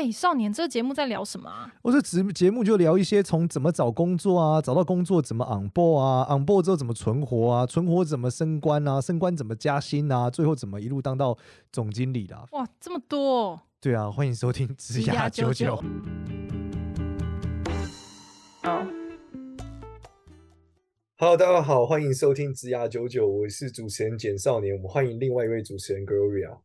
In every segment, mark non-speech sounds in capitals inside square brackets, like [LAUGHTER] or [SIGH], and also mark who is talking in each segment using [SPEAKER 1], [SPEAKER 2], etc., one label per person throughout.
[SPEAKER 1] 哎，少年，这个节目在聊什么啊？
[SPEAKER 2] 我这节节目就聊一些从怎么找工作啊，找到工作怎么 on board 啊，on board 之后怎么存活啊，存活怎么升官啊，升官怎么加薪啊，最后怎么一路当到总经理的啊。
[SPEAKER 1] 哇，这么多！
[SPEAKER 2] 对啊，欢迎收听职涯九九。
[SPEAKER 1] 好
[SPEAKER 2] ，Hello，大家好，欢迎收听职涯九九，我是主持人简少年，我们欢迎另外一位主持人 Gloria。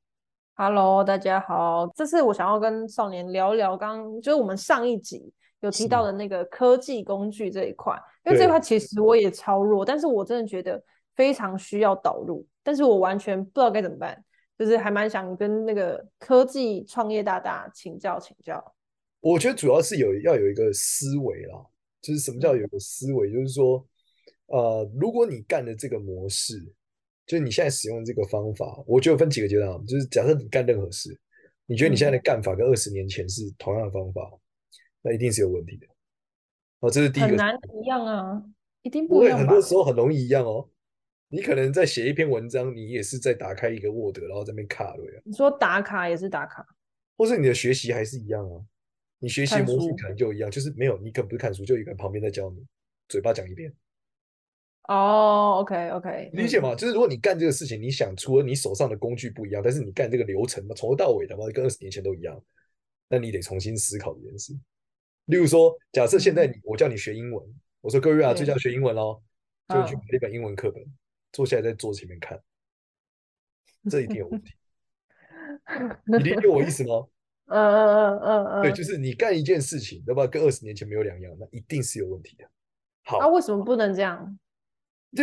[SPEAKER 3] Hello，大家好。这次我想要跟少年聊一聊，刚刚就是我们上一集有提到的那个科技工具这一块，因为这块其实我也超弱，但是我真的觉得非常需要导入，但是我完全不知道该怎么办，就是还蛮想跟那个科技创业大大请教请教。
[SPEAKER 2] 我觉得主要是有要有一个思维啦，就是什么叫有一个思维，就是说，呃，如果你干的这个模式。就是你现在使用这个方法，我觉得分几个阶段。就是假设你干任何事，你觉得你现在的干法跟二十年前是同样的方法，嗯、那一定是有问题的。哦，这是第一个。很难
[SPEAKER 3] 一样啊，一定不会。
[SPEAKER 2] 很多时候很容易一样哦。你可能在写一篇文章，你也是在打开一个 Word，然后在那边卡对啊。
[SPEAKER 3] 你说打卡也是打卡，
[SPEAKER 2] 或是你的学习还是一样啊？你学习模式可能就一样，就是没有，你可能不是看书，就一个人旁边在教你，嘴巴讲一遍。
[SPEAKER 3] 哦、oh，OK OK，
[SPEAKER 2] 理解吗？就是如果你干这个事情，你想除了你手上的工具不一样，但是你干这个流程嘛，从头到尾的话跟二十年前都一样，那你得重新思考这件事。例如说，假设现在你我叫你学英文，我说各位啊，最近要学英文喽，就去买一本英文课本，坐下来在桌子前面看，这一定有问题。[LAUGHS] 你理解我意思吗？[LAUGHS]
[SPEAKER 3] 嗯嗯嗯嗯嗯，
[SPEAKER 2] 对，就是你干一件事情，对吧？跟二十年前没有两样，那一定是有问题的。好，
[SPEAKER 3] 那为什么不能这样？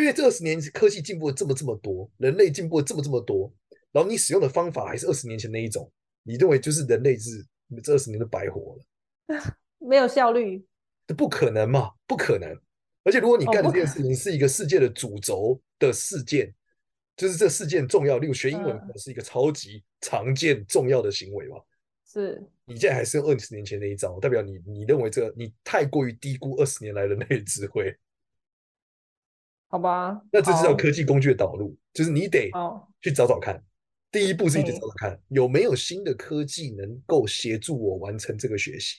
[SPEAKER 2] 因为这二十年科技进步了这么这么多，人类进步了这么这么多，然后你使用的方法还是二十年前那一种，你认为就是人类是这二十年都白活了，[LAUGHS]
[SPEAKER 3] 没有效率？
[SPEAKER 2] 这不可能嘛？不可能！而且如果你干这件事情是一个世界的主轴的事件，哦、就是这事件重要，例如学英文可能是一个超级常见重要的行为嘛？
[SPEAKER 3] 是
[SPEAKER 2] 你现在还是用二十年前那一招，代表你你认为这个你太过于低估二十年来人类的智慧。
[SPEAKER 3] 好吧，
[SPEAKER 2] 那这是叫科技工具的导入，就是你得去找找看。第一步是你得找找看有没有新的科技能够协助我完成这个学习。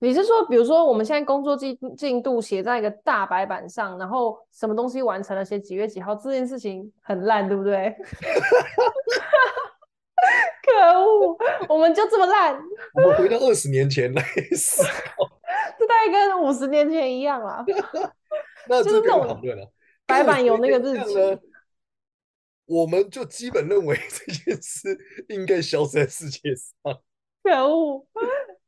[SPEAKER 3] 你是说，比如说我们现在工作进进度写在一个大白板上，然后什么东西完成了，写几月几号，这件事情很烂，对不对？[LAUGHS] 可恶，我们就这么烂。
[SPEAKER 2] 我们回到二十年前来思考，
[SPEAKER 3] 这大概跟五十年前一样啦。[LAUGHS] [LAUGHS]
[SPEAKER 2] 那这不用讨论了。
[SPEAKER 3] 白板有那个日期，
[SPEAKER 2] 我们就基本认为这件事应该消失在世界上。[LAUGHS]
[SPEAKER 3] 可恶！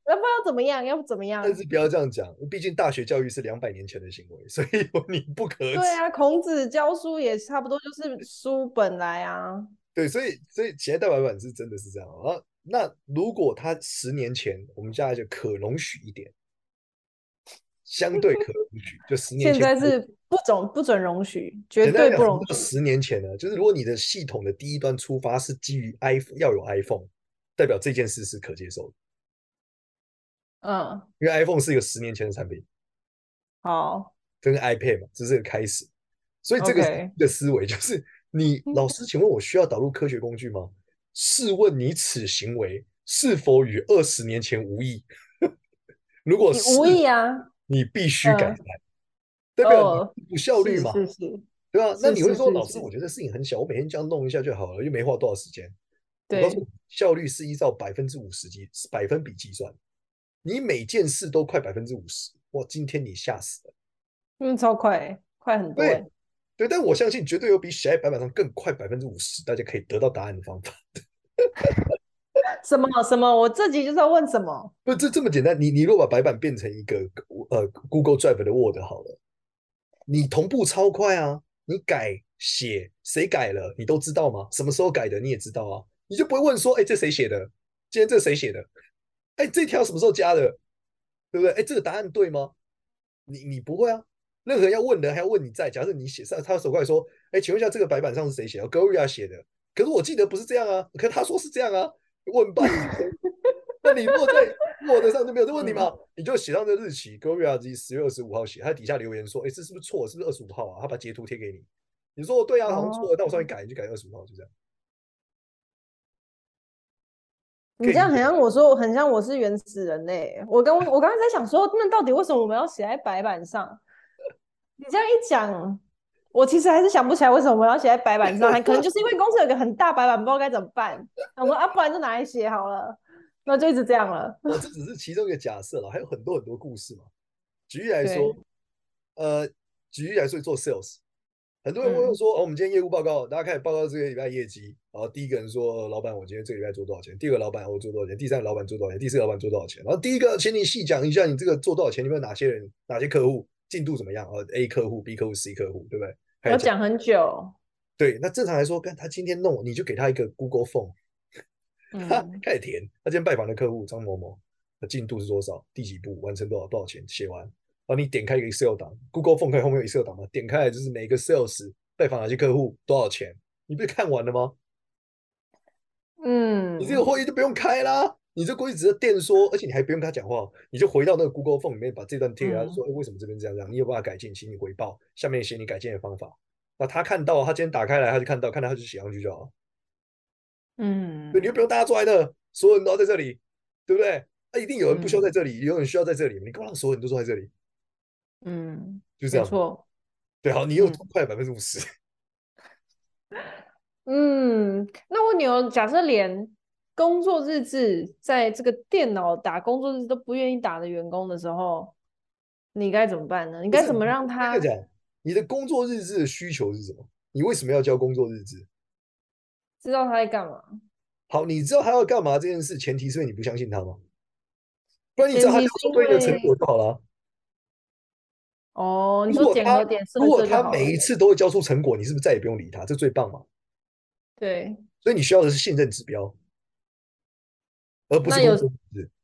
[SPEAKER 3] 要不要怎么样？要不怎么样？
[SPEAKER 2] 但是不要这样讲，毕竟大学教育是两百年前的行为，所以你不可。对
[SPEAKER 3] 啊，孔子教书也差不多就是书本来啊。
[SPEAKER 2] 对，所以所以现在大白板是真的是这样啊。那如果他十年前，我们家就可容许一点。相对可容许，就十年前。
[SPEAKER 3] 现在是不准不准容许，绝对不容许。
[SPEAKER 2] 十年前呢，就是如果你的系统的第一端出发是基于 iPhone，要有 iPhone，代表这件事是可接受的。
[SPEAKER 3] 嗯，
[SPEAKER 2] 因为 iPhone 是一个十年前的产品。
[SPEAKER 3] 好，
[SPEAKER 2] 跟 iPad 嘛，这是个开始。所以这个的思维就是，你 [LAUGHS] 老师，请问我需要导入科学工具吗？试问你此行为是否与二十年前无异？[LAUGHS] 如果是
[SPEAKER 3] 无异啊。
[SPEAKER 2] 你必须改善，代表有效率嘛？
[SPEAKER 3] 是
[SPEAKER 2] 对吧？那你会说，老师，我觉得事情很小，我每天这样弄一下就好了，又没花多少时间。对，效率是依照百分之五十计百分比计算，你每件事都快百分之五十，哇！今天你吓死了，
[SPEAKER 3] 嗯，超快，快很多。
[SPEAKER 2] 对，对，但我相信绝对有比写在白板上更快百分之五十，大家可以得到答案的方法。[LAUGHS]
[SPEAKER 3] 什么什么？我自己就是要问什么？
[SPEAKER 2] 不，这这么简单。你你如果把白板变成一个呃 Google Drive 的 Word 好了，你同步超快啊！你改写谁改了，你都知道吗？什么时候改的你也知道啊，你就不会问说，哎，这谁写的？今天这谁写的？哎，这条什么时候加的？对不对？哎，这个答案对吗？你你不会啊。任何要问的还要问你在。假设你写上，他手快说，哎，请问一下这个白板上是谁写的？Gloria 写的。可是我记得不是这样啊，可是他说是这样啊。问吧，那你落在 Word 上就没有这问题吗？你就写上这日期，Gloria 自己十月二十五号写，他底下留言说，哎，这是不是错？是不是二十五号啊？他把截图贴给你，你说对啊，好像错了，但我上面改，你就改二十五号，就这样。
[SPEAKER 3] 你这样很像我说，很像我是原始人类、欸。我刚我刚才在想说，那到底为什么我们要写在白板上？你这样一讲，我其实还是想不起来为什么我们要写在白板上。还可能就是因为公司有个很大白板，不知道该怎么办。我说啊，不然就拿来写好了。那就一直这样了。
[SPEAKER 2] 我这只是其中一个假设了，还有很多很多故事嘛。举例来说，呃，举例来说做 sales。很多人会说：“哦，我们今天业务报告，大家开始报告这个礼拜业绩。然后第一个人说：‘老板，我今天这个礼拜做多少钱？’第二个老板，我做多少钱？第三个老板做多少钱？第四个老板做多少钱？然后第一个，请你细讲一下，你这个做多少钱？你们有哪些人？哪些客户进度怎么样？哦，A 客户、B 客户、C 客户，对不对？
[SPEAKER 3] 要讲很久。
[SPEAKER 2] 对，那正常来说，看他今天弄，你就给他一个 Google Form，他 [LAUGHS] 开始填。他今天拜访的客户张某某的进度是多少？第几步完成多少？多少钱？写完。”然后你点开一个 Excel 档，Google Form 可以后面有 Excel 档吗？点开来就是每个 Sales 拜访哪些客户，多少钱？你不是看完了吗？
[SPEAKER 3] 嗯，
[SPEAKER 2] 你这个会议就不用开啦，你这会议只是电说，而且你还不用跟他讲话，你就回到那个 Google Form 里面把这段贴给他，说、嗯、为什么这边这样这样？你有办法改进，请你回报，下面写你改进的方法。那他看到，他今天打开来，他就看到，看到他就写上去就好了。
[SPEAKER 3] 嗯，
[SPEAKER 2] 对，你就不用大家坐在那，所有人都要在这里，对不对？那、啊、一定有人不需要在这里，嗯、有人需要在这里，你干嘛让所有人都坐在这里？
[SPEAKER 3] 嗯，
[SPEAKER 2] 就这样。错，对，好，你又快百分之五十。[LAUGHS]
[SPEAKER 3] 嗯，那我问你哦，假设连工作日志在这个电脑打工作日志都不愿意打的员工的时候，你该怎么办呢？你该怎么让他？
[SPEAKER 2] 讲，你的工作日志的需求是什么？你为什么要交工作日志？
[SPEAKER 3] 知道他在干嘛？
[SPEAKER 2] 好，你知道他要干嘛这件事，前提是因为你不相信他吗？不然你知道他交出对的成果就好了。
[SPEAKER 3] 哦，你说检核点是，
[SPEAKER 2] 如果他每一次都会交出成果，你是不是再也不用理他？这最棒嘛？
[SPEAKER 3] 对，
[SPEAKER 2] 所以你需要的是信任指标，而不是。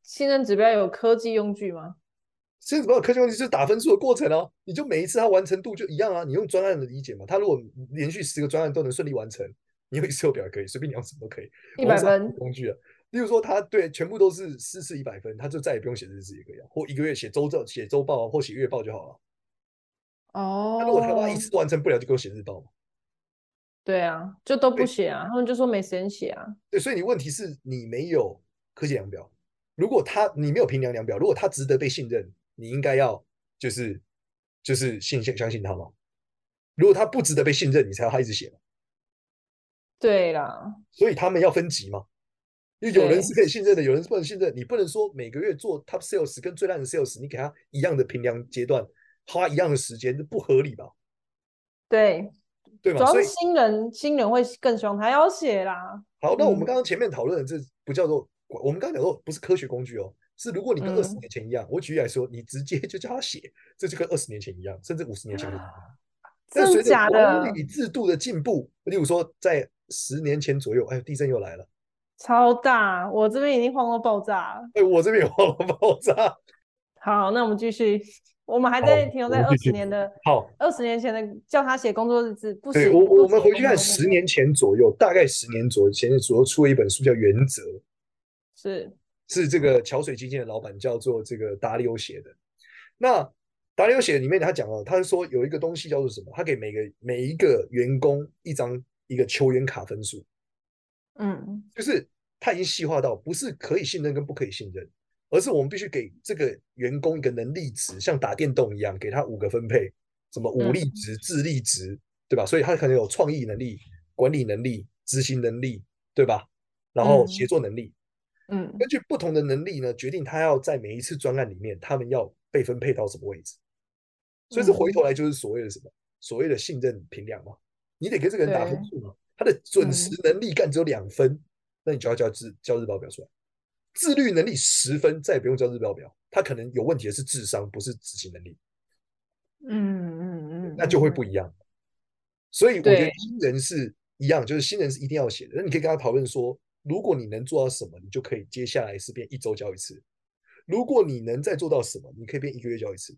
[SPEAKER 3] 信任指标有科技用具吗？
[SPEAKER 2] 信任指标有科技用具就是打分数的过程啊，你就每一次他完成度就一样啊。你用专案的理解嘛？他如果连续十个专案都能顺利完成，你用 Excel 表也可以，随便你用什么都可以。
[SPEAKER 3] 一百分
[SPEAKER 2] 工具啊，例如说他对全部都是四次一百分，他就再也不用写日志也可以啊，或一个月写周报、写周报或写月报就好了。
[SPEAKER 3] 哦，
[SPEAKER 2] 那如果他妈一次都完成不了，就给我写日报嘛。
[SPEAKER 3] 对啊，就都不写啊，他们就说没时间写啊。
[SPEAKER 2] 对，所以你问题是你没有科技量表。如果他你没有评量量表，如果他值得被信任，你应该要就是就是信相相信他嘛。如果他不值得被信任，你才要他一直写嘛。
[SPEAKER 3] 对啦，
[SPEAKER 2] 所以他们要分级嘛，因为有人是可以信任的，有人是不能信任。你不能说每个月做 top sales 跟最烂的 sales，你给他一样的评量阶段。花一样的时间，这不合理吧？
[SPEAKER 3] 对，
[SPEAKER 2] 对吧？
[SPEAKER 3] 主要是新人，新人会更希望他要写啦。
[SPEAKER 2] 好，那我们刚刚前面讨论的这不叫做，嗯、我们刚刚讲说不是科学工具哦，是如果你跟二十年前一样，嗯、我举例来说，你直接就叫他写，这就跟二十年前一样，甚至五十年前一样。
[SPEAKER 3] 真的假的？
[SPEAKER 2] 管理制度的进步，例如说在十年前左右，哎，地震又来了，
[SPEAKER 3] 超大，我这边已经晃到爆炸了。
[SPEAKER 2] 哎，我这边也晃到爆炸。[LAUGHS]
[SPEAKER 3] 好，那我们继续。我们还在停留在二十年的，
[SPEAKER 2] 好，
[SPEAKER 3] 二十年前的叫他写工作日志，不行。
[SPEAKER 2] 我我们回去看十年前左右，大概十年左右前左右出了一本书叫《原则》，
[SPEAKER 3] 是
[SPEAKER 2] 是这个桥水基金的老板叫做这个达里欧写的。那达里欧写的里面他讲了，他说有一个东西叫做什么？他给每个每一个员工一张一个球员卡分数，
[SPEAKER 3] 嗯，
[SPEAKER 2] 就是他已经细化到不是可以信任跟不可以信任。而是我们必须给这个员工一个能力值，像打电动一样，给他五个分配，什么武力值、嗯、智力值，对吧？所以他可能有创意能力、管理能力、执行能力，对吧？然后协作能力，
[SPEAKER 3] 嗯，
[SPEAKER 2] 根据不同的能力呢，决定他要在每一次专案里面，他们要被分配到什么位置。所以这回头来就是所谓的什么？所谓的信任评量嘛。你得给这个人打分数嘛。他的准时能力干只有两分，那你就要交日交日报表出来。自律能力十分，再也不用交日报表。他可能有问题的是智商，不是执行能力。
[SPEAKER 3] 嗯嗯嗯，
[SPEAKER 2] 那就会不一样。所以我觉得新人是一样，就是新人是一定要写的。那你可以跟他讨论说，如果你能做到什么，你就可以接下来是变一周交一次。如果你能再做到什么，你可以变一个月交一次。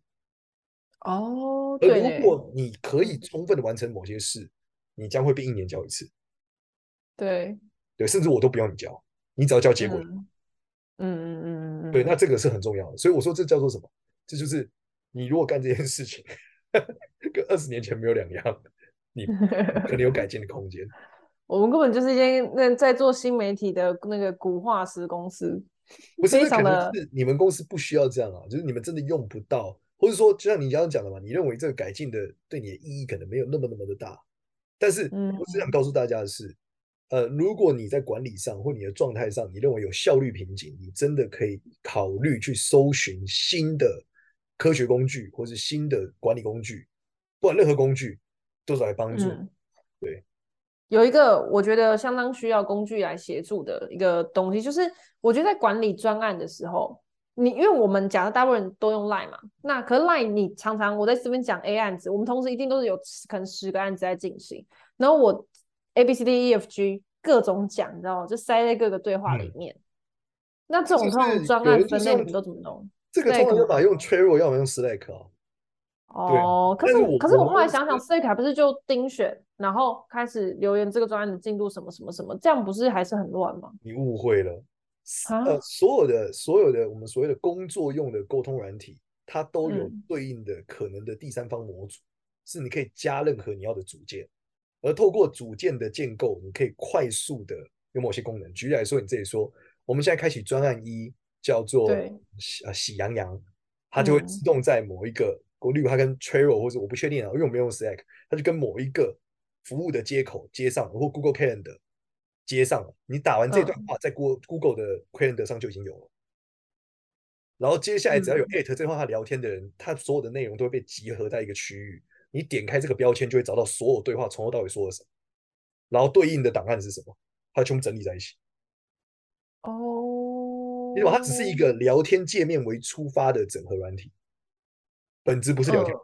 [SPEAKER 3] 哦，
[SPEAKER 2] 而如果你可以充分的完成某些事，你将会被一年交一次。
[SPEAKER 3] 对
[SPEAKER 2] 对，甚至我都不用你交，你只要交结果。
[SPEAKER 3] 嗯嗯嗯嗯嗯，
[SPEAKER 2] 对，那这个是很重要的，所以我说这叫做什么？这就是你如果干这件事情，呵呵跟二十年前没有两样，你可能有改进的空间。[LAUGHS]
[SPEAKER 3] 我们根本就是一间那在做新媒体的那个古化石公司，
[SPEAKER 2] 不是
[SPEAKER 3] 非常的。
[SPEAKER 2] 是你们公司不需要这样啊，就是你们真的用不到，或者说就像你刚刚讲的嘛，你认为这个改进的对你的意义可能没有那么那么的大。但是我只想告诉大家的是，嗯、呃，如果你在管理上或你的状态上，你认为有效率瓶颈，你真的可以考虑去搜寻新的科学工具，或是新的管理工具，不管任何工具都是来帮助。嗯、对，
[SPEAKER 3] 有一个我觉得相当需要工具来协助的一个东西，就是我觉得在管理专案的时候。你因为我们讲的大部分人都用 Line 嘛，那可是 Line 你常常我在这边讲 A 案子，我们同时一定都是有可能十个案子在进行，然后我 A B C D E F G 各种讲，你知道吗？就塞在各个对话里面。嗯、那这种这种专案分类你们都怎么弄？
[SPEAKER 2] 这个通常要么用 Trello，要么用 Slack 啊。
[SPEAKER 3] 哦，可是可是我后来想想，Slack 还不是就盯选，然后开始留言这个专案的进度什么什么什么，这样不是还是很乱吗？
[SPEAKER 2] 你误会了。呃，所有的所有的我们所谓的工作用的沟通软体，它都有对应的可能的第三方模组，嗯、是你可以加任何你要的组件，而透过组件的建构，你可以快速的有某些功能。举例来说，你这里说，我们现在开启专案一，叫做喜呃喜羊羊，它就会自动在某一个，嗯、例如它跟 Trello 或者我不确定啊，因为我没有用 Slack，它就跟某一个服务的接口接上，或 Google Calendar。接上了，你打完这段话，在 Google Google 的 Calendar 上就已经有了。然后接下来只要有 at 这段话聊天的人，他所有的内容都会被集合在一个区域。你点开这个标签，就会找到所有对话从头到尾说了什么，然后对应的档案是什么，它全部整理在一起。
[SPEAKER 3] 哦，
[SPEAKER 2] 因为它只是一个聊天界面为出发的整合软体，本质不是聊天，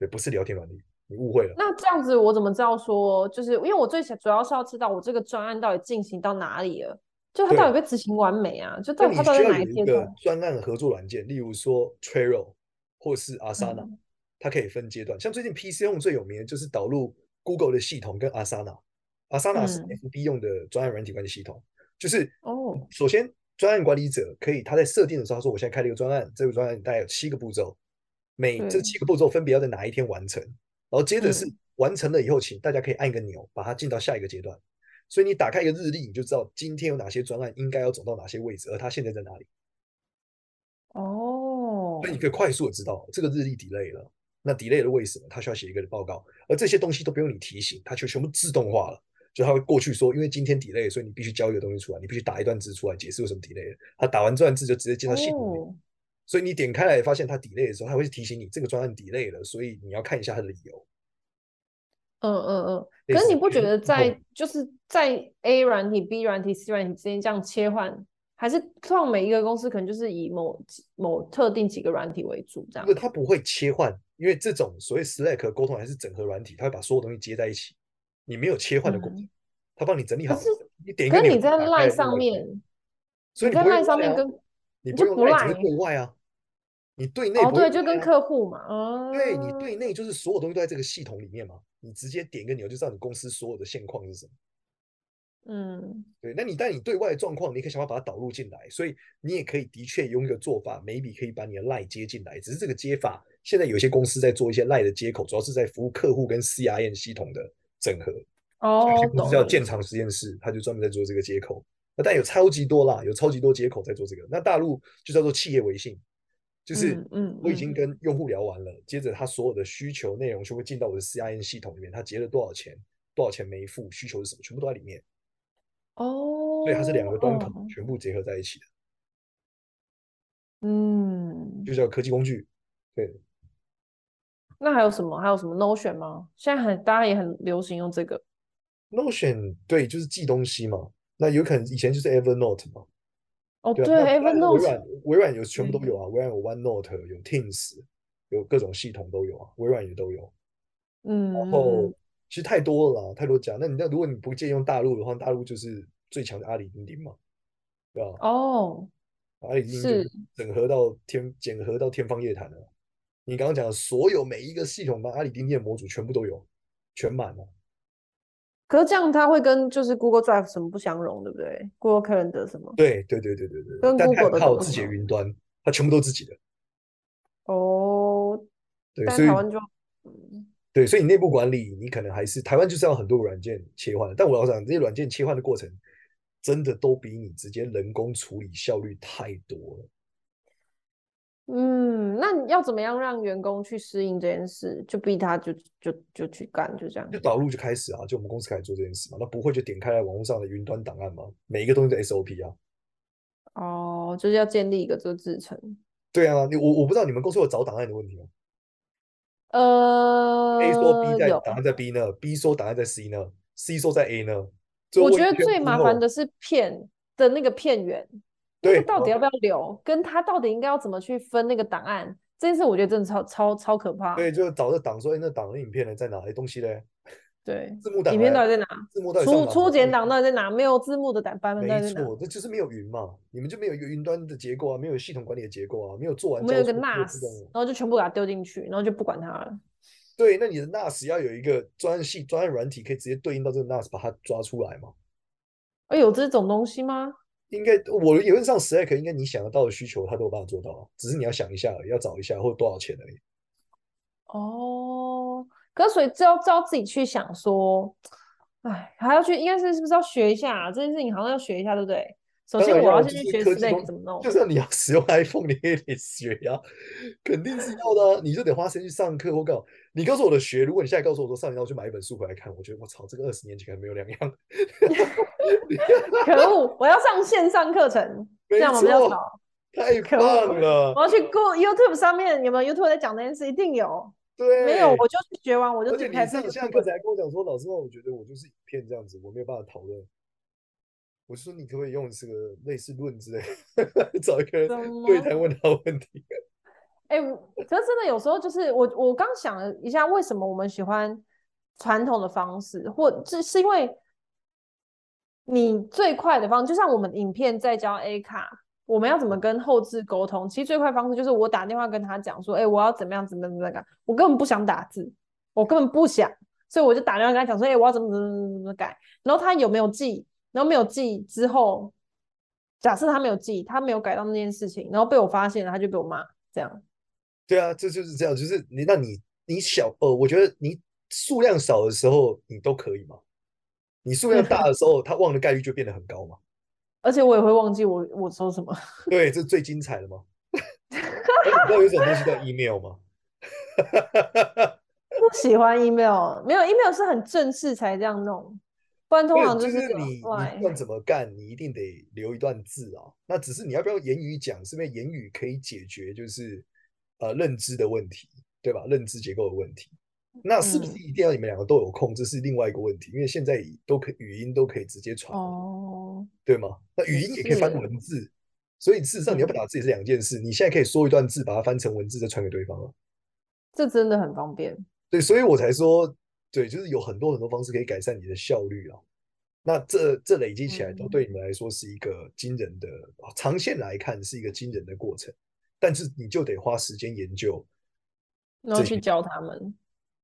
[SPEAKER 2] 对，不是聊天软体。你误会了。
[SPEAKER 3] 那这样子，我怎么知道说，就是因为我最想主要是要知道我这个专案到底进行到哪里了，就它到底被执行完美啊？就到底它到底哪一阶段？
[SPEAKER 2] 专案合作软件，例如说 Trello 或是 Asana，、嗯、它可以分阶段。像最近 PC 用最有名的就是导入 Google 的系统跟 Asana。Asana 是 FB 用的专案软体管理系统，嗯、就是哦，首先专案管理者可以他在设定的时候他说，我现在开了一个专案，这个专案大概有七个步骤，每这七个步骤分别要在哪一天完成。然后接着是完成了以后，请大家可以按一个钮，把它进到下一个阶段。所以你打开一个日历，你就知道今天有哪些专案应该要走到哪些位置，而它现在在哪里。
[SPEAKER 3] 哦，
[SPEAKER 2] 所以你可以快速的知道这个日历 delay 了。那 delay 了为什么？它需要写一个报告，而这些东西都不用你提醒，它就全部自动化了。就它会过去说，因为今天 delay，所以你必须交一个东西出来，你必须打一段字出来解释为什么 delay 了。它打完这段字就直接进到系统里面。哦所以你点开来发现它 delay 的时候，它会提醒你这个专案 delay 了，所以你要看一下它的理由。
[SPEAKER 3] 嗯嗯嗯。可是你不觉得在就是在 A 软体、B 软体、C 软体之间这样切换，还是创每一个公司可能就是以某某特定几个软体为主这样？
[SPEAKER 2] 不，它不会切换，因为这种所谓 Slack 沟通还是整合软体，它会把所有东西接在一起，你没有切换的过程，嗯、它帮你整理好。可是你点一个，可是你
[SPEAKER 3] 在 Line 上面，
[SPEAKER 2] 所以你
[SPEAKER 3] 在 Line 上面跟。
[SPEAKER 2] 你不用赖，只是对外啊。你对内
[SPEAKER 3] 哦，对，就跟客户嘛。哦，
[SPEAKER 2] 对你对内就是所有东西都在这个系统里面嘛。你直接点个钮就知道你公司所有的现况是什么。
[SPEAKER 3] 嗯，
[SPEAKER 2] 对。那你但你对外的状况，你可以想办法把它导入进来。所以你也可以的确用一个做法，maybe 可以把你的赖接进来。只是这个接法，现在有些公司在做一些赖的接口，主要是在服务客户跟 CRM 系统的整合。
[SPEAKER 3] 哦，
[SPEAKER 2] 公司叫建厂实验室，他就专门在做这个接口。那但有超级多啦，有超级多接口在做这个。那大陆就叫做企业微信，就是嗯，我已经跟用户聊完了，嗯嗯、接着他所有的需求内容就会进到我的 CIN 系统里面，他结了多少钱，多少钱没付，需求是什么，全部都在里面。
[SPEAKER 3] 哦，
[SPEAKER 2] 所以它是两个端口全部结合在一起的。
[SPEAKER 3] 嗯，
[SPEAKER 2] 就叫科技工具。对。
[SPEAKER 3] 那还有什么？还有什么 Notion 吗？现在很大家也很流行用这个
[SPEAKER 2] Notion，对，就是记东西嘛。那有可能以前就是 Evernote 嘛？
[SPEAKER 3] 哦，对，Evernote，
[SPEAKER 2] 微软微软有全部都有啊，微软有 OneNote，有 Teams，有各种系统都有啊，微软也都有。
[SPEAKER 3] 嗯，
[SPEAKER 2] 然后其实太多了啦，太多家。那你那如果你不借用大陆的话，大陆就是最强的阿里钉钉嘛，对吧？
[SPEAKER 3] 哦，
[SPEAKER 2] 阿里钉钉整合到天，整合到天方夜谭了。你刚刚讲的所有每一个系统的阿里钉钉的模组全部都有，全满了。
[SPEAKER 3] 可是这样，它会跟就是 Google Drive 什么不相容，对不对？Google Calendar 什么？
[SPEAKER 2] 对对对对对对。
[SPEAKER 3] 跟 Google 的
[SPEAKER 2] 靠自己的云端，它全部都自己的。
[SPEAKER 3] 哦。
[SPEAKER 2] 对，
[SPEAKER 3] 但台湾就，
[SPEAKER 2] 对，所以你内部管理，你可能还是台湾就是要很多个软件切换。但我要讲，这些软件切换的过程，真的都比你直接人工处理效率太多了。
[SPEAKER 3] 嗯，那你要怎么样让员工去适应这件事？就逼他就就就去干，就这样。
[SPEAKER 2] 就导入就开始啊，就我们公司开始做这件事嘛。那不会就点开来网络上的云端档案嘛？每一个东西的 SOP 啊。
[SPEAKER 3] 哦，就是要建立一个这个制程。
[SPEAKER 2] 对啊，你我我不知道你们公司有找档案的问题吗？
[SPEAKER 3] 呃
[SPEAKER 2] ，A 说 B 在档案在 B 呢，B 说档案在 C 呢，C 说在 A 呢。
[SPEAKER 3] 我觉得最麻烦的是片的那个片源。对，到底要不要留？跟他到底应该要怎么去分那个档案？这件事我觉得真的超超超可怕。
[SPEAKER 2] 对，就找着档说，哎，那档的影片呢在哪？哎，东西嘞？[LAUGHS]
[SPEAKER 3] 对，
[SPEAKER 2] 字幕档，
[SPEAKER 3] 影片到底在哪？
[SPEAKER 2] 字幕到底
[SPEAKER 3] 初初剪档到底在哪？没有字幕的档版本在哪？
[SPEAKER 2] 没错，这就是没有云嘛，你们就没有一个云端的结构啊，没有系统管理的结构啊，没有做完。
[SPEAKER 3] 没有一个 NAS，然后就全部给它丢进去，然后就不管它了。
[SPEAKER 2] 对，那你的 NAS 要有一个专系专业软体，可以直接对应到这个 NAS，把它抓出来嘛？
[SPEAKER 3] 哎，有这种东西吗？
[SPEAKER 2] 应该，我理论上 Slack 应该你想得到的需求，他都有办法做到啊。只是你要想一下要找一下，或者多少钱而已。
[SPEAKER 3] 哦，可是所以就要就要自己去想说，哎，还要去，应该是是不是要学一下啊？这件事情好像要学一下，对不对？首先我要先去学 Slack 怎么弄。
[SPEAKER 2] 就算你要使用 [LAUGHS] iPhone，你也得学呀，肯定是要的啊。你就得花时间去上课或搞。你告诉我的学，如果你现在告诉我说上年要去买一本书回来看，我觉得我操，这个二十年前还没有两样。[LAUGHS]
[SPEAKER 3] 可恶！我要上线上课程，这样我们要考。
[SPEAKER 2] 太棒了！
[SPEAKER 3] 我要去 Go YouTube 上面有没有 YouTube 在讲这件事？一定有。
[SPEAKER 2] 对，
[SPEAKER 3] 没有我就学完我就去开。
[SPEAKER 2] 而且你上课才跟我讲说，老师，我觉得我就是影片这样子，我没有办法讨论。我说你可不可以用这个类似论之类，[LAUGHS] 找一个人对谈问他问题。
[SPEAKER 3] 哎、欸，可是真的有时候就是我，我刚想了一下，为什么我们喜欢传统的方式，或这是因为你最快的方式，就像我们影片在教 A 卡，我们要怎么跟后制沟通？其实最快方式就是我打电话跟他讲说，哎、我要怎么样怎么样怎么样，我根本不想打字，我根本不想，所以我就打电话跟他讲说，哎、我要怎么怎么怎么怎么改，然后他有没有记？然后没有记之后，假设他没有记，他没有改到那件事情，然后被我发现了，他就被我骂，这样。
[SPEAKER 2] 对啊，这就是这样，就是你那你你小呃，我觉得你数量少的时候你都可以嘛，你数量大的时候，他忘的概率就变得很高嘛。[LAUGHS]
[SPEAKER 3] 而且我也会忘记我我说什么。
[SPEAKER 2] 对，这是最精彩的嘛。[LAUGHS] 你知道有一种东西叫 email 吗？[LAUGHS]
[SPEAKER 3] 不喜欢 email，没有 email 是很正式才这样弄，不然通常就是，
[SPEAKER 2] 就是你你不管怎么干，你一定得留一段字啊。那只是你要不要言语讲，是因为言语可以解决，就是。呃，认知的问题，对吧？认知结构的问题，那是不是一定要你们两个都有空？嗯、这是另外一个问题，因为现在都可以语音都可以直接传，哦，对吗？那语音也可以翻文字，所以事实上你要不打字也是两件事。嗯、你现在可以说一段字，把它翻成文字再传给对方了，
[SPEAKER 3] 这真的很方便。
[SPEAKER 2] 对，所以我才说，对，就是有很多很多方式可以改善你的效率啊。那这这累积起来，都对你们来说是一个惊人的，嗯、长线来看是一个惊人的过程。但是你就得花时间研究，
[SPEAKER 3] 然后去教他们。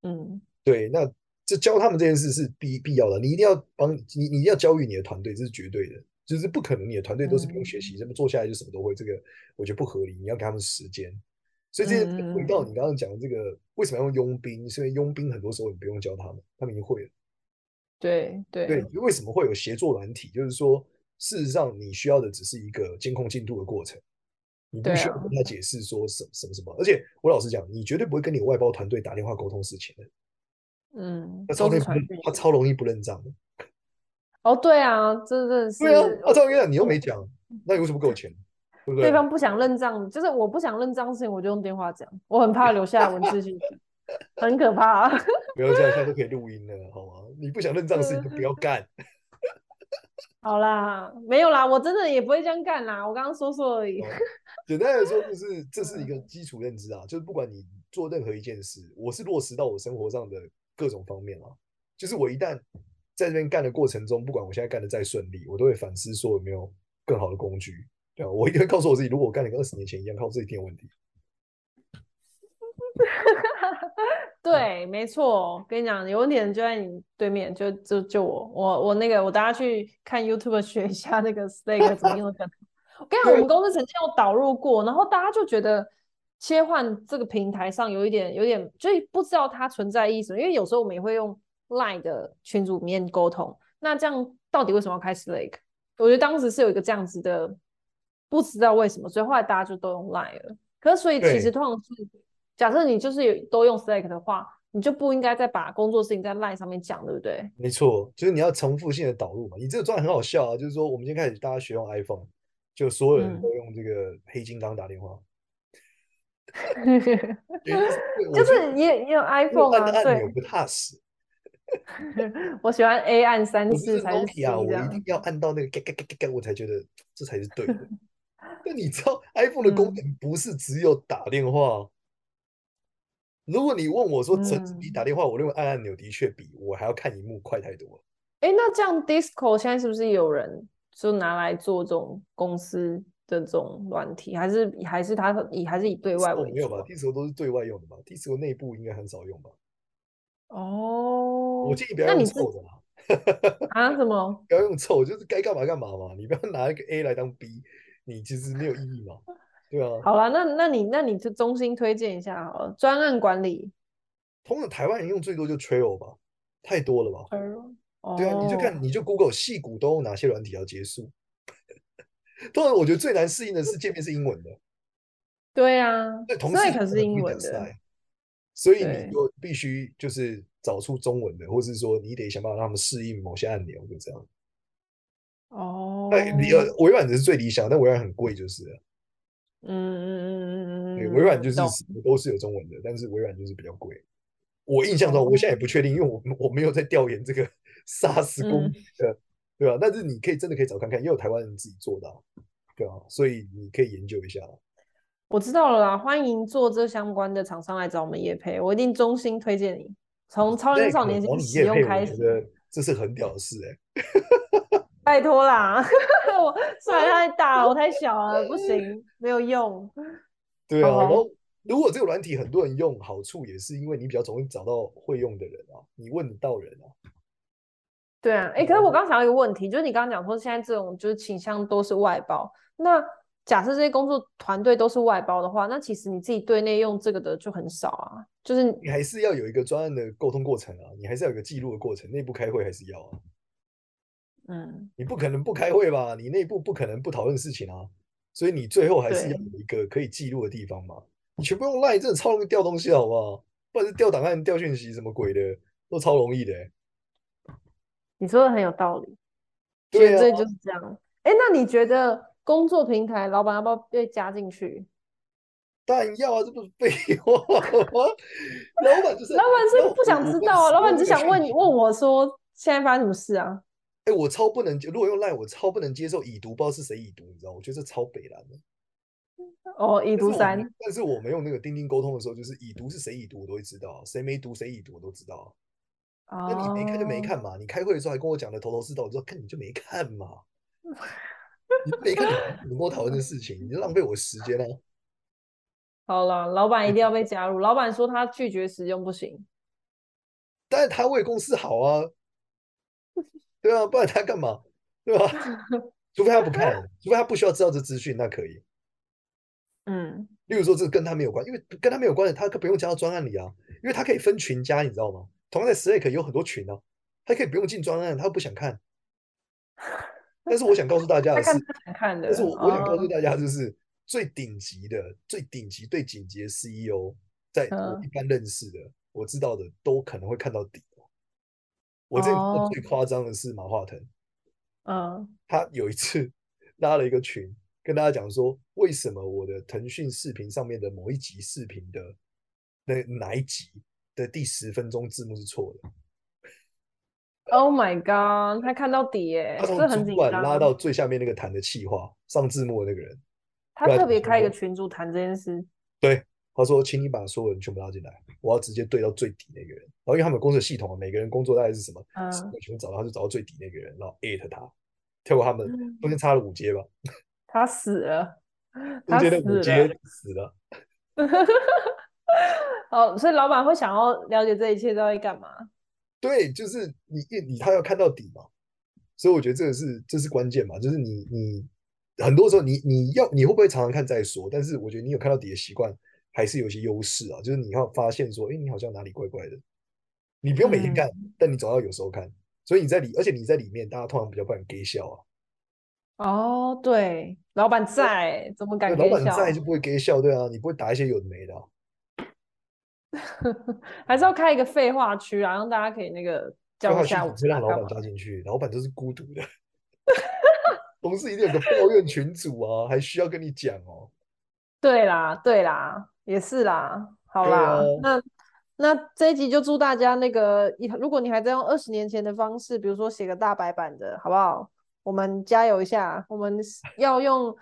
[SPEAKER 3] 嗯，
[SPEAKER 2] 对，那这教他们这件事是必必要的。你一定要帮你，你一定要教育你的团队，这是绝对的。就是不可能你的团队都是不用学习，这么做下来就什么都会。这个我觉得不合理。你要给他们时间。所以这些回到你刚刚讲的这个，为什么要用佣兵？是因为佣兵很多时候你不用教他们，他们已经会了。
[SPEAKER 3] 对对对，
[SPEAKER 2] 为什么会有协作软体？就是说，事实上你需要的只是一个监控进度的过程。你不需要跟他解释说什么什么什么，而且我老实讲，你绝对不会跟你外包团队打电话沟通事情的。嗯，他超容易，他超容易不认账的。
[SPEAKER 3] 哦，对啊，真的是。
[SPEAKER 2] 对啊，我超跟你讲，你又没讲，那你为什么给我钱？对不对？
[SPEAKER 3] 对方不想认账，就是我不想认账的事情，我就用电话讲。我很怕留下文字信息，很可怕。[LAUGHS]
[SPEAKER 2] 不要这样，现在都可以录音了，好吗？你不想认账的事情就不要干。[LAUGHS]
[SPEAKER 3] 好啦，没有啦，我真的也不会这样干啦。我刚刚说说而已。[LAUGHS]
[SPEAKER 2] 简单来说，就是这是一个基础认知啊，就是不管你做任何一件事，我是落实到我生活上的各种方面啊。就是我一旦在这边干的过程中，不管我现在干的再顺利，我都会反思说有没有更好的工具。对啊，我一定会告诉我自己，如果我干的跟二十年前一样，靠这一定有问题。[LAUGHS]
[SPEAKER 3] 对，没错，跟你讲，有问题的人就在你对面，就就就我，我我那个，我大家去看 YouTube 学一下那个 Slack 怎么用的。我跟你讲，我们公司曾经有导入过，然后大家就觉得切换这个平台上有一点有点，就是不知道它存在意思，因为有时候我们也会用 Line 的群组里面沟通，那这样到底为什么要开 Slack？我觉得当时是有一个这样子的，不知道为什么，所以后来大家就都用 Line 了。可是所以其实通常是，假设你就是有都用 Slack 的话，你就不应该再把工作事情在 Line 上面讲，对不对？
[SPEAKER 2] 没错，就是你要重复性的导入嘛。你这个状态很好笑啊，就是说我们今天开始大家学用 iPhone，就所有人都用这个黑金刚打电话。[LAUGHS]
[SPEAKER 3] 嗯、就是你也用 iPhone 啊，按
[SPEAKER 2] 钮不踏实。[LAUGHS]
[SPEAKER 3] 我喜欢 A 按三次才是
[SPEAKER 2] OK 啊，我一定要按到那个嘎嘎嘎嘎嘎，我才觉得这才是对的。[LAUGHS] 那你知道 iPhone 的功能不是只有打电话？嗯、如果你问我说，怎么比打电话，我认为按按钮的确比我还要看萤幕快太多了。
[SPEAKER 3] 哎、欸，那这样 Discord 现在是不是有人就拿来做这种公司的这种软体，还是还是它以还是以对外为主？没
[SPEAKER 2] 有吧？Discord 都是对外用的吧？Discord 内部应该很少用吧？
[SPEAKER 3] 哦，
[SPEAKER 2] 我建议不要用凑的啦。
[SPEAKER 3] 啊？什么？
[SPEAKER 2] 不要用凑，就是该干嘛干嘛嘛。你不要拿一个 A 来当 B，你其实没有意义嘛。对啊。
[SPEAKER 3] 好了，那那你那你就衷心推荐一下好了，专案管理。
[SPEAKER 2] 通常台湾人用最多就 Trello 吧，太多了吧？
[SPEAKER 3] 哦。
[SPEAKER 2] 对啊，你就看你就 Google 矽谷都有哪些软体要结束。当然，我觉得最难适应的是界面是英文的。
[SPEAKER 3] 对啊，
[SPEAKER 2] 对，同时
[SPEAKER 3] 可是英文的。
[SPEAKER 2] 所以你就必须就是找出中文的，或是说你得想办法让他们适应某些按钮，就这样。
[SPEAKER 3] 哦。
[SPEAKER 2] 哎，你微软的是最理想，但微软很贵，就是了。
[SPEAKER 3] 嗯嗯嗯嗯嗯。
[SPEAKER 2] 微软就是都是有中文的，但是微软就是比较贵。我印象中，我现在也不确定，因为我我没有在调研这个 SaaS 工的，对吧？但是你可以真的可以找看看，也有台湾人自己做到，对吧？所以你可以研究一下。
[SPEAKER 3] 我知道了啦，欢迎做这相关的厂商来找我们叶配，我一定衷心推荐你。从超龄少年使用开始，
[SPEAKER 2] 我觉得这是很屌的事哎、
[SPEAKER 3] 拜托啦，[LAUGHS] 我虽然太大了，[LAUGHS] 我太小了，不行，没有用。
[SPEAKER 2] 对啊，然后如果这个软体很多人用，好处也是因为你比较容易找到会用的人啊，你问得到人啊。
[SPEAKER 3] 对啊，哎、欸，可是我刚想到一个问题，就是你刚刚讲说现在这种就是倾向都是外包，那。假设这些工作团队都是外包的话，那其实你自己对内用这个的就很少啊。就是
[SPEAKER 2] 你还是要有一个专案的沟通过程啊，你还是要有一个记录的过程，内部开会还是要啊。
[SPEAKER 3] 嗯，
[SPEAKER 2] 你不可能不开会吧？你内部不可能不讨论事情啊。所以你最后还是要有一个可以记录的地方嘛。你全部用 Line 真的超容易掉东西，好不好？不管是掉档案、掉讯息什么鬼的，都超容易的、欸。
[SPEAKER 3] 你说的很有道理，
[SPEAKER 2] 对啊，
[SPEAKER 3] 就是这样。哎，那你觉得？工作平台，老板要不要被加进去？
[SPEAKER 2] 当然要啊，这不是废话吗？[LAUGHS] 老板就是
[SPEAKER 3] 老板是不想知道啊，老板只想问你问我说现在发生什么事啊？
[SPEAKER 2] 哎、欸，我超不能，如果用 Line，我超不能接受已读，不知道是谁已读，你知道？我觉得这超北蓝的。
[SPEAKER 3] 哦，已读三。
[SPEAKER 2] 但是我们用那个钉钉沟通的时候，就是已读是谁已读，我都会知道；谁没读，谁已读，我都知道。那、哦、你没看就没看嘛。你开会的时候还跟我讲的头头是道，我说看你就没看嘛。[LAUGHS] 你没看你跟我讨论的事情，你就浪费我时间了、啊。[LAUGHS]
[SPEAKER 3] 好了，老板一定要 [LAUGHS] 被加入。老板说他拒绝使用不行，
[SPEAKER 2] 但是他为公司好啊，对啊，不然他干嘛？对吧？[LAUGHS] 除非他不看，除非他不需要知道这资讯，那可以。
[SPEAKER 3] 嗯，
[SPEAKER 2] 例如说这跟他没有关，因为跟他没有关系，他可不用加到专案里啊，因为他可以分群加，你知道吗？同样在 Slack 有很多群啊，他可以不用进专案，他不想看。[LAUGHS] 但是我想告诉大家的是，但是我我想告诉大家，就是最顶级的、哦、最顶级、最顶级的 CEO，在我一般认识的、嗯、我知道的，都可能会看到底。我这最夸张的是马化腾，
[SPEAKER 3] 嗯，
[SPEAKER 2] 他有一次 [LAUGHS] 拉了一个群，跟大家讲说，为什么我的腾讯视频上面的某一集视频的那哪一集的第十分钟字幕是错的。
[SPEAKER 3] Oh my god！他看到底耶，他从主管
[SPEAKER 2] 拉到最下面那个弹的气话上字幕的那个人，
[SPEAKER 3] 他特别开一个群组谈这件事。
[SPEAKER 2] 对，他说：“请你把所有人全部拉进来，我要直接对到最底那个人。”然后因为他们公司系统啊，每个人工作大概是什么，嗯，全部找到，他就找到最底那个人，然后艾特他，跳过他们，中间差了五阶吧。
[SPEAKER 3] 他死了，[LAUGHS]
[SPEAKER 2] 中间的五阶死了。[LAUGHS]
[SPEAKER 3] 哦，所以老板会想要了解这一切到底干嘛？
[SPEAKER 2] 对，就是你你他要看到底嘛，所以我觉得这个是这是关键嘛，就是你你很多时候你你要你会不会常常看再说，但是我觉得你有看到底的习惯，还是有一些优势啊，就是你要发现说，哎，你好像哪里怪怪的，你不用每天看，
[SPEAKER 3] 嗯、
[SPEAKER 2] 但你总要有时候看，所以你在里，而且你在里面，大家通常比较不敢给笑啊。
[SPEAKER 3] 哦，对，老板在，怎么敢给？
[SPEAKER 2] 老板在就不会给笑，对啊，你不会打一些有的没的、啊。[LAUGHS]
[SPEAKER 3] 还是要开一个废话区啊，让大家可以那个叫一下我。
[SPEAKER 2] 直接让老板加进去，老板都是孤独的。[LAUGHS] [LAUGHS] 同事一定有个抱怨群组啊，还需要跟你讲哦。
[SPEAKER 3] 对啦，对啦，也是啦。好啦，啊、那那这一集就祝大家那个，如果你还在用二十年前的方式，比如说写个大白板的，好不好？我们加油一下，我们要用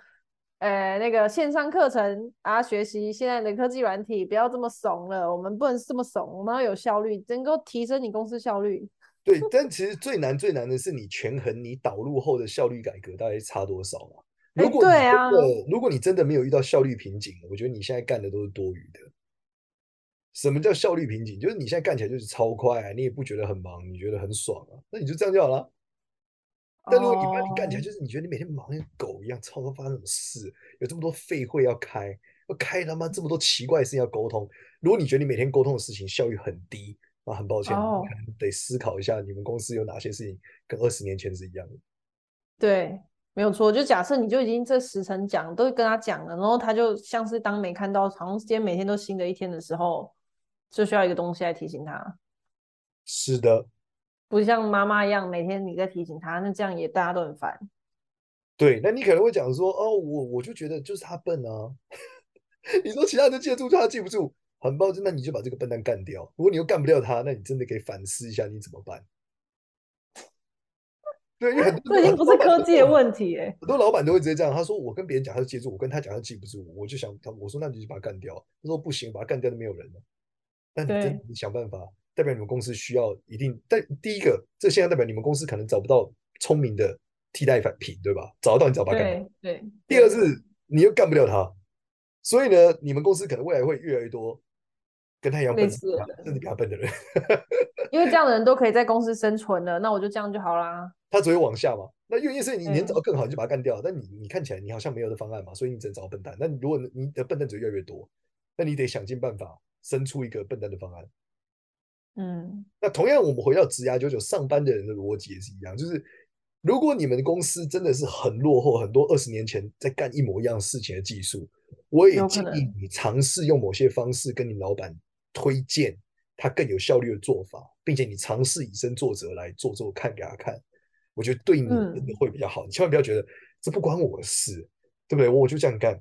[SPEAKER 3] 呃那个线上课程啊，学习现在的科技软体，不要这么怂了。我们不能这么怂，我们要有效率，能够提升你公司效率。
[SPEAKER 2] 对，但其实最难最难的是你权衡你导入后的效率改革大概差多少嘛？如果、欸、对啊，如果你真的没有遇到效率瓶颈，我觉得你现在干的都是多余的。什么叫效率瓶颈？就是你现在干起来就是超快啊，你也不觉得很忙，你觉得很爽啊，那你就这样就好了。但如果你把你干起来，就是你觉得你每天忙跟狗一样，操，都发生什么事？有这么多废会要开，要开他妈这么多奇怪的事情要沟通。如果你觉得你每天沟通的事情效率很低，那很抱歉，哦、你可能得思考一下，你们公司有哪些事情跟二十年前是一样的。
[SPEAKER 3] 对，没有错。就假设你就已经这十层讲都跟他讲了，然后他就像是当没看到，长时间每天都新的一天的时候，就需要一个东西来提醒他。
[SPEAKER 2] 是的。
[SPEAKER 3] 不像妈妈一样，每天你在提醒他，那这样也大家都很烦。
[SPEAKER 2] 对，那你可能会讲说，哦，我我就觉得就是他笨啊。[LAUGHS] 你说其他人都记得住，他记不住，很抱歉，那你就把这个笨蛋干掉。如果你又干不掉他，那你真的可以反思一下，你怎么办？对，因为很多
[SPEAKER 3] 这已经不是科技的问题哎，
[SPEAKER 2] 很多老板都会直接这样，他说我跟别人讲他就记住，我跟他讲他记不住，我就想他，我说那你就把他干掉。他说不行，把他干掉都没有人了。那你真的你想办法。代表你们公司需要一定，但第一个，这现在代表你们公司可能找不到聪明的替代反品，对吧？找得到你找他干掉。
[SPEAKER 3] 对。
[SPEAKER 2] 第二是你又干不掉他，所以呢，你们公司可能未来会越来越多跟他一样笨，甚至比他笨的人。
[SPEAKER 3] 因为这样的人都可以在公司生存了，那我就这样就好啦。
[SPEAKER 2] 他只会往下嘛。那原因是你能找到更好，你就把他干掉。但你你看起来你好像没有的方案嘛，所以你只能找笨蛋。那如果你的笨蛋只会越来越多，那你得想尽办法生出一个笨蛋的方案。
[SPEAKER 3] 嗯，
[SPEAKER 2] 那同样，我们回到职涯九九上班的人的逻辑也是一样，就是如果你们的公司真的是很落后，很多二十年前在干一模一样事情的技术，我也建议你尝试用某些方式跟你老板推荐他更有效率的做法，并且你尝试以身作则来做做看给他看，我觉得对你真的会比较好。你千万不要觉得这不关我的事，对不对？我就这样干，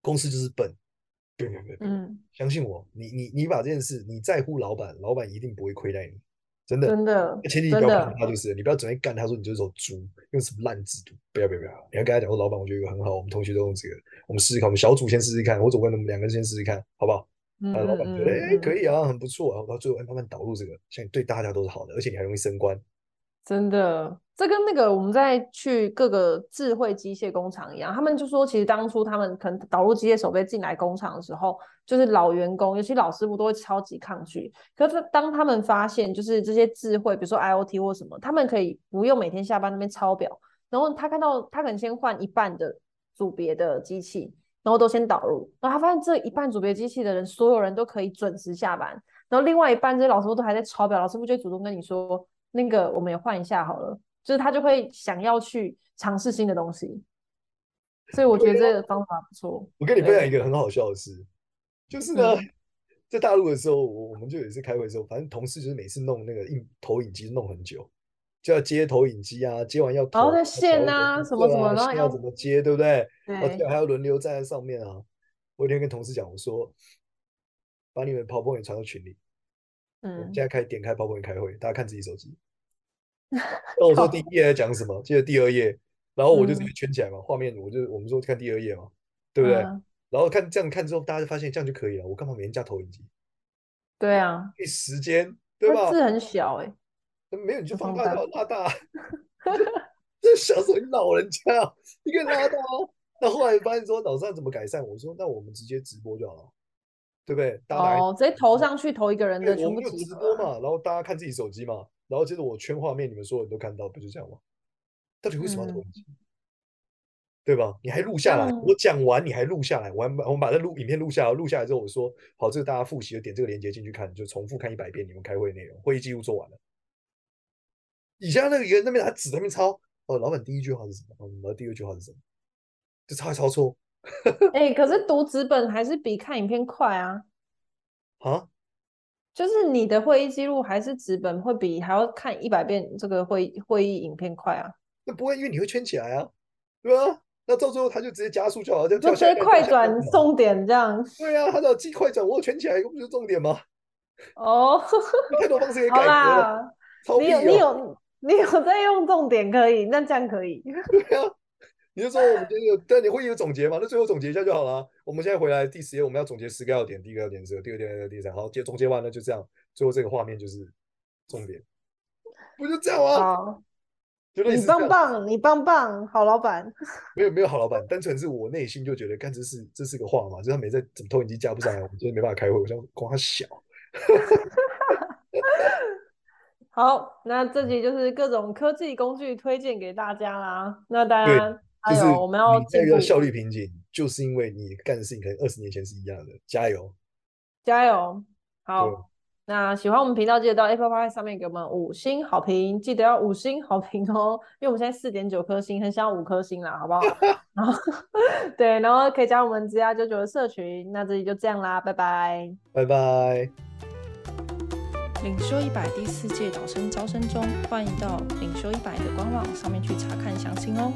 [SPEAKER 2] 公司就是笨。对对对，嗯，相信我，你你你把这件事，你在乎老板，老板一定不会亏待你，真的真的。前提你不要看他就是，你不要整天干他说你就是头猪，用什么烂制度，不要不要不要，你要跟他讲说，老板我觉得有个很好，我们同学都用这个，我们试试看，我们小组先试试看，我总问他们两个人先试试看，好不好？嗯，老板觉得哎可以啊，很不错，然后到最后慢慢导入这个，相信对大家都是好的，而且你还容易升官。
[SPEAKER 3] 真的，这跟那个我们在去各个智慧机械工厂一样，他们就说，其实当初他们可能导入机械手臂进来工厂的时候，就是老员工，尤其老师傅都会超级抗拒。可是当他们发现，就是这些智慧，比如说 IoT 或什么，他们可以不用每天下班那边抄表，然后他看到他可能先换一半的组别的机器，然后都先导入，然后他发现这一半组别机器的人，所有人都可以准时下班，然后另外一半这些老师傅都还在抄表，老师傅就会主动跟你说。那个我们也换一下好了，就是他就会想要去尝试新的东西，所以我觉得这个方法不错。
[SPEAKER 2] 我跟你分享一个很好笑的事，就是呢，嗯、[LAUGHS] 在大陆的时候，我我们就有一次开会的时候，反正同事就是每次弄那个印投影机弄很久，就要接投影机啊，接完要投
[SPEAKER 3] 的线啊，什么什么，然后
[SPEAKER 2] 要怎么接，对不对？然后还要轮流站在上面啊。我一天跟同事讲，我说把你们 PowerPoint 传到群里。嗯，现在开点开 PowerPoint 开会，大家看自己手机。[LAUGHS] 那我说第一页在讲什么？接着第二页，然后我就这边圈起来嘛，画、嗯、面我就我们说看第二页嘛，对不对？嗯、然后看这样看之后，大家就发现这样就可以了。我干嘛每天加投影机？
[SPEAKER 3] 对啊，
[SPEAKER 2] 费时间，对吧？
[SPEAKER 3] 字很小哎、
[SPEAKER 2] 欸，没有你就放大到拉大。[LAUGHS] 这小时候你老人家，你可以拉大。那后来发现说早上怎么改善？我说那我们直接直播就好了。对不对？
[SPEAKER 3] 哦，直接投上去，投一个人的全部
[SPEAKER 2] 直播嘛，然后大家看自己手机嘛，然后接着我圈画面，你们所有人都看到，不就这样吗？到底为什么要投影机？对吧？你还录下来，
[SPEAKER 3] 嗯、
[SPEAKER 2] 我讲完你还录下来，我还我们把这录影片录下来，录下来之后我说好，这个大家复习，就点这个链接进去看，就重复看一百遍你们开会内容，会议记录做完了。以前那个人那边还纸在那边抄，哦，老板第一句话是什么？哦，老板第二句话是什么？就抄来抄错。[LAUGHS]
[SPEAKER 3] 哎、欸，可是读纸本还是比看影片快啊。
[SPEAKER 2] 啊？
[SPEAKER 3] 就是你的会议记录还是纸本会比还要看一百遍这个会议会议影片快啊？
[SPEAKER 2] 那不会，因为你会圈起来啊，对吧？那到最后他就直接加速就好了，就
[SPEAKER 3] 直接快转重点这样。
[SPEAKER 2] 对啊，他只要记快转，我圈起来，不就是重点吗？[LAUGHS]
[SPEAKER 3] 哦，
[SPEAKER 2] 太多方式可以改革了。
[SPEAKER 3] 你有你有你有在用重点可以，那这样可以。[LAUGHS]
[SPEAKER 2] 对啊。你就说我们今天有，但你会有总结吗？那最后总结一下就好了。我们现在回来第十页，我们要总结十个要点。第一个要点是，第二个点是，第三，好，结总结完了就这样。最后这个画面就是重点，不就这样吗？
[SPEAKER 3] 好，[LAUGHS] 你棒棒，你棒棒，好老板。[LAUGHS]
[SPEAKER 2] 没有没有好老板，单纯是我内心就觉得，干这是这是个话嘛，就是他没在怎么投影机加不上来，我们今天没办法开会，我想光他小。[LAUGHS]
[SPEAKER 3] 好，那这集就是各种科技工具推荐给大家啦。那大家。
[SPEAKER 2] 就是
[SPEAKER 3] 我们要
[SPEAKER 2] 这个效率瓶颈，就是因为你干的事情可能二十年前是一样的。加油，
[SPEAKER 3] 加油！好，那喜欢我们频道，记得到 Apple Podcast 上面给我们五星好评，记得要五星好评哦，因为我们现在四点九颗星，很想要五颗星啦，好不好？然后 [LAUGHS] 对，然后可以加我们职涯九九的社群。那这里就这样啦，拜拜，
[SPEAKER 2] 拜拜。
[SPEAKER 1] 领袖一百第四届导生招生中，欢迎到领袖一百的官网上面去查看详情哦。